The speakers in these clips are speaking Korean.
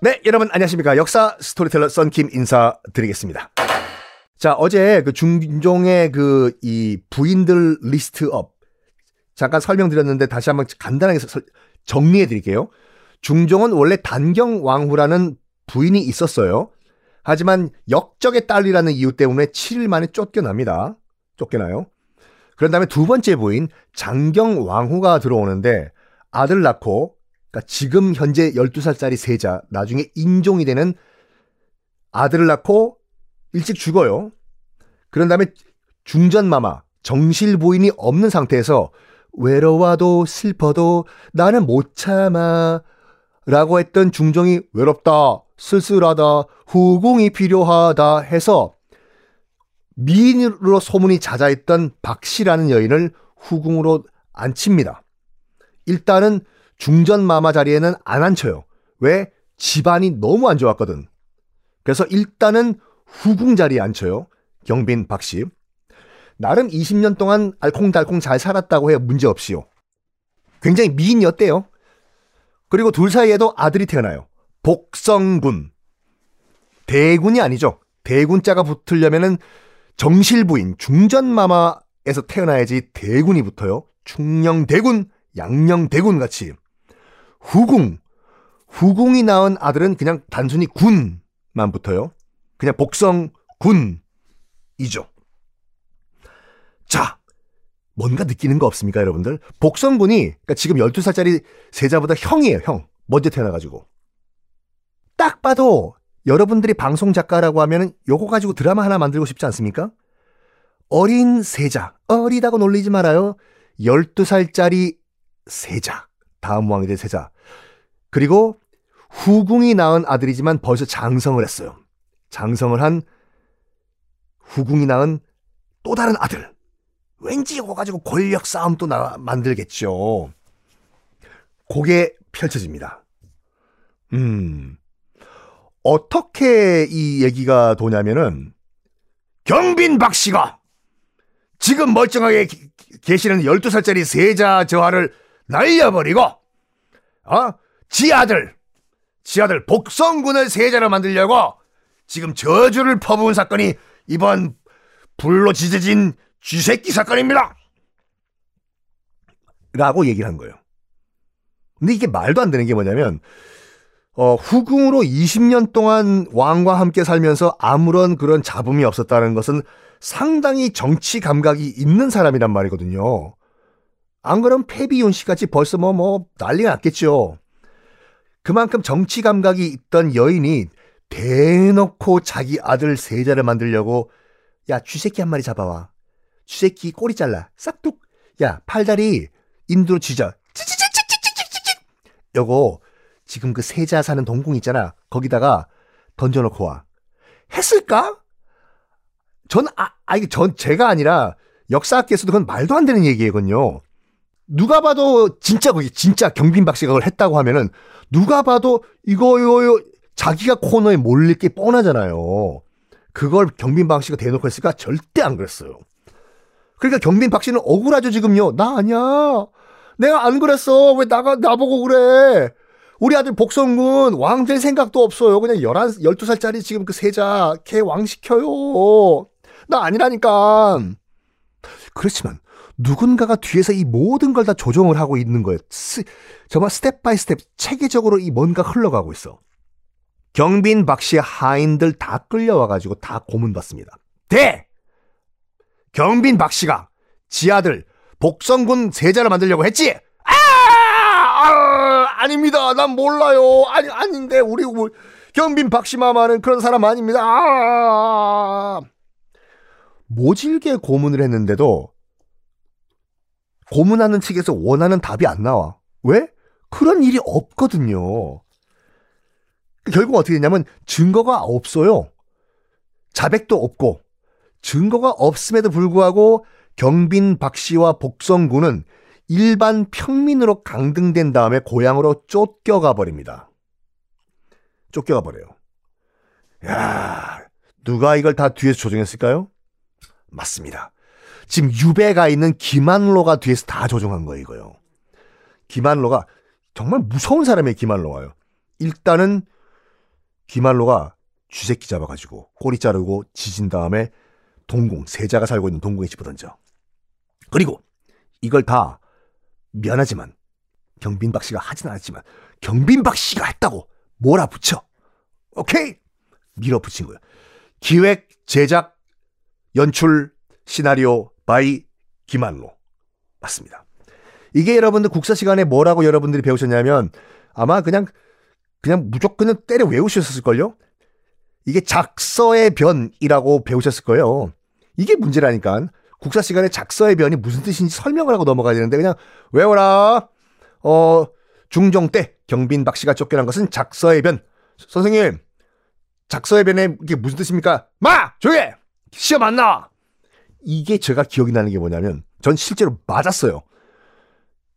네, 여러분 안녕하십니까. 역사 스토리텔러 썬킴 인사드리겠습니다. 자, 어제 그 중종의 그 이 부인들 list up 잠깐 설명드렸는데 다시 한번 간단하게 설- 정리해 드릴게요. 중종은 원래 단경 왕후라는 부인이 있었어요. 하지만 역적의 딸이라는 이유 때문에 7일 만에 쫓겨납니다. 쫓겨나요. 그런 다음에 두 번째 부인 장경 왕후가 들어오는데 아들 낳고 그러니까 지금 현재 12살짜리 세자 나중에 인종이 되는 아들을 낳고 일찍 죽어요. 그런 다음에 중전마마 정실 부인이 없는 상태에서 외로워도 슬퍼도 나는 못 참아 라고 했던 중종이 외롭다 쓸쓸하다 후궁이 필요하다 해서 미인으로 소문이 자자했던 박씨라는 여인을 후궁으로 앉힙니다. 일단은 중전 마마 자리에는 안 앉혀요. 왜? 집안이 너무 안 좋았거든. 그래서 일단은 후궁 자리에 앉혀요. 경빈 박씨. 나름 20년 동안 알콩달콩 잘 살았다고 해요. 문제없이요. 굉장히 미인이었대요. 그리고 둘 사이에도 아들이 태어나요. 복성군. 대군이 아니죠. 대군자가 붙으려면은 정실부인 중전마마에서 태어나야지 대군이 붙어요. 충녕대군, 양녕대군 같이. 후궁. 후궁이 낳은 아들은 그냥 단순히 군만 붙어요. 그냥 복성 군이죠. 자, 뭔가 느끼는 거 없습니까, 여러분들? 복성군이 그러니까 지금 12살짜리 세자보다 형이에요, 형. 먼저 태어나가지고. 딱 봐도 여러분들이 방송 작가라고 하면 요거 가지고 드라마 하나 만들고 싶지 않습니까? 어린 세자. 어리다고 놀리지 말아요. 12살짜리 세자. 다음 왕이 될 세자. 그리고 후궁이 낳은 아들이지만 벌써 장성을 했어요. 장성을 한 후궁이 낳은 또 다른 아들. 왠지 이거 가지고 권력 싸움 또 나, 만들겠죠. 그게 펼쳐집니다. 음. 어떻게 이 얘기가 도냐면은 경빈 박 씨가 지금 멀쩡하게 기- 계시는 12살짜리 세자 저하를 날려버리고 어? 지 아들 지 아들 복성군을 세자로 만들려고 지금 저주를 퍼부은 사건이 이번 불로 지져진 쥐새끼 사건입니다. 라고 얘기를 한 거예요. 근데 이게 말도 안 되는 게 뭐냐면 어, 후궁으로 20년 동안 왕과 함께 살면서 아무런 그런 잡음이 없었다는 것은 상당히 정치 감각이 있는 사람이란 말이거든요. 안 그러면 패비윤 씨 같이 벌써 뭐, 뭐, 난리가 났겠죠. 그만큼 정치 감각이 있던 여인이 대놓고 자기 아들 세자를 만들려고 야, 쥐새끼 한 마리 잡아와. 쥐새끼 꼬리 잘라. 싹둑. 야, 팔다리 인두로 쥐자. 찌찌찌찌찌찌찌찌. 요거 지금 그 세자 사는 동궁 있잖아. 거기다가 던져놓고 와. 했을까? 전, 아, 아, 이게 전, 제가 아니라 역사학계에서도 그건 말도 안 되는 얘기거든요. 누가 봐도 진짜 그게 진짜 경빈박 씨가 그걸 했다고 하면은 누가 봐도 이거, 이거 자기가 코너에 몰릴 게 뻔하잖아요. 그걸 경빈박 씨가 대놓고 했을까? 절대 안 그랬어요. 그러니까 경빈박 씨는 억울하죠, 지금요. 나 아니야. 내가 안 그랬어. 왜 나가, 나보고 그래. 우리 아들 복성군 왕 될 생각도 없어요. 그냥 11, 12살짜리 지금 그 세자 걔 왕 시켜요. 나 아니라니까. 그렇지만 누군가가 뒤에서 이 모든 걸 다 조종을 하고 있는 거예요. 스, 정말 step by step 체계적으로 이 뭔가 흘러가고 있어. 경빈 박씨의 하인들 다 끌려와가지고 다 고문받습니다. 대! 경빈 박씨가 지 아들 복성군 세자를 만들려고 했지? 아! 아! 아닙니다. 난 몰라요. 아니, 아닌데, 우리, 우리 경빈 박씨 마마는 그런 사람 아닙니다. 아! 모질게 고문을 했는데도 고문하는 측에서 원하는 답이 안 나와. 왜? 그런 일이 없거든요. 결국 어떻게 됐냐면 증거가 없어요. 자백도 없고 증거가 없음에도 불구하고 경빈 박 씨와 복성군은 일반 평민으로 강등된 다음에 고향으로 쫓겨가 버립니다. 쫓겨가 버려요. 야, 누가 이걸 다 뒤에서 조종했을까요? 맞습니다. 지금 유배가 있는 김한로가 뒤에서 다 조종한 거예요, 이거요. 김한로가 정말 무서운 사람의 기말로와요. 일단은 기말로가 쥐새끼 잡아가지고 꼬리 자르고 지진 다음에 동궁 세자가 살고 있는 동궁에 집어던져. 그리고 이걸 다 미안하지만 경빈박 씨가 하진 않았지만 경빈박 씨가 했다고 몰아붙여. 오케이 밀어붙인 거예요. 기획, 제작, 연출, 시나리오 by 김안로 맞습니다. 이게 여러분들 국사 시간에 뭐라고 여러분들이 배우셨냐면 아마 그냥 그냥 무조건 때려 외우셨을걸요? 이게 작서의 변이라고 배우셨을 거예요. 이게 문제라니까. 국사 시간에 작서의 변이 무슨 뜻인지 설명을 하고 넘어가야 되는데 그냥 외워라. 어, 중종 때 경빈 박 씨가 쫓겨난 것은 작서의 변. 선생님, 작서의 변에 이게 무슨 뜻입니까? 마! 조용해! 시험 안 나와! 이게 제가 기억이 나는 게 뭐냐면 전 실제로 맞았어요.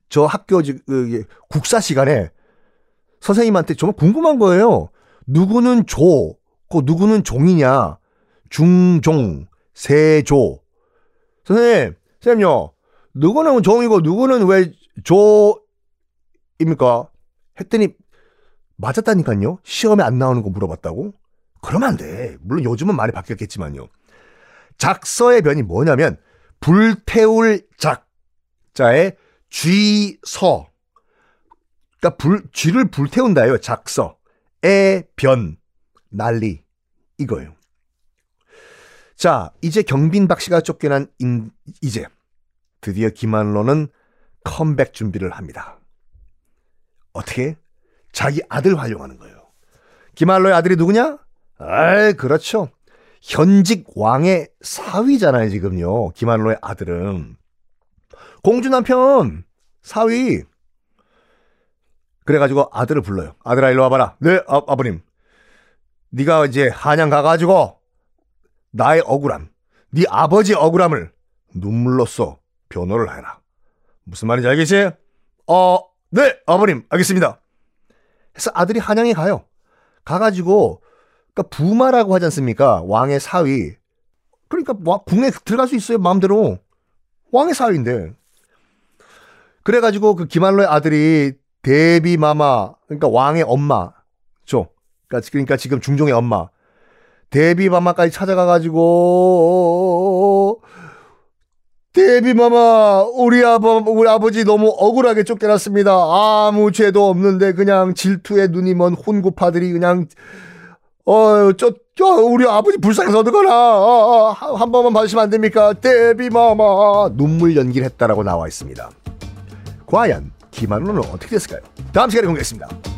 저 학교 그, 국사 시간에 선생님한테 정말 궁금한 거예요. 누구는 조, 그 누구는 종이냐? 중종, 세조. 선생님, 선생님요. 누구는 종이고 누구는 왜 조입니까? 했더니 맞았다니까요. 시험에 안 나오는 거 물어봤다고? 그러면 안 돼. 물론 요즘은 많이 바뀌었겠지만요. 작서의 변이 뭐냐면 불태울 작자의 쥐서 그러니까 불, 쥐를 불태운다요. 작서. 의 변. 난리. 이거예요. 자, 이제 경빈박 씨가 쫓겨난 인, 이제 드디어 김한로는 컴백 준비를 합니다. 어떻게? 자기 아들 활용하는 거예요. 김한로의 아들이 누구냐? 아, 그렇죠. 현직 왕의 사위잖아요, 지금요. 김한로의 아들은. 공주 남편 사위. 그래가지고 아들을 불러요. 아들아 일로 와봐라. 네, 아, 아버님. 네가 이제 한양 가가지고 나의 억울함, 네 아버지 억울함을 눈물로써 변호를 해라. 무슨 말인지 알겠지? 어, 네, 아버님, 알겠습니다. 해서 아들이 한양에 가요. 가가지고, 그러니까 부마라고 하지 않습니까? 왕의 사위. 그러니까 궁에 들어갈 수 있어요, 마음대로. 왕의 사위인데. 그래가지고 그 김한로의 아들이 대비 마마, 그러니까 왕의 엄마죠. 그러니까, 그러니까 지금 중종의 엄마. 대비 마마까지 찾아가가지고 대비 마마 우리 아버 우리 아버지 너무 억울하게 쫓겨났습니다. 아무 죄도 없는데 그냥 질투에 눈이 먼 혼구파들이 그냥 어 저 저 우리 아버지 불쌍해서 어떡하나 어, 어, 한 번만 봐주시면 안 됩니까? 대비 마마 눈물 연기를 했다라고 나와 있습니다. 과연 김한호는 어떻게 됐을까요? 다음 시간에 공개하겠습니다.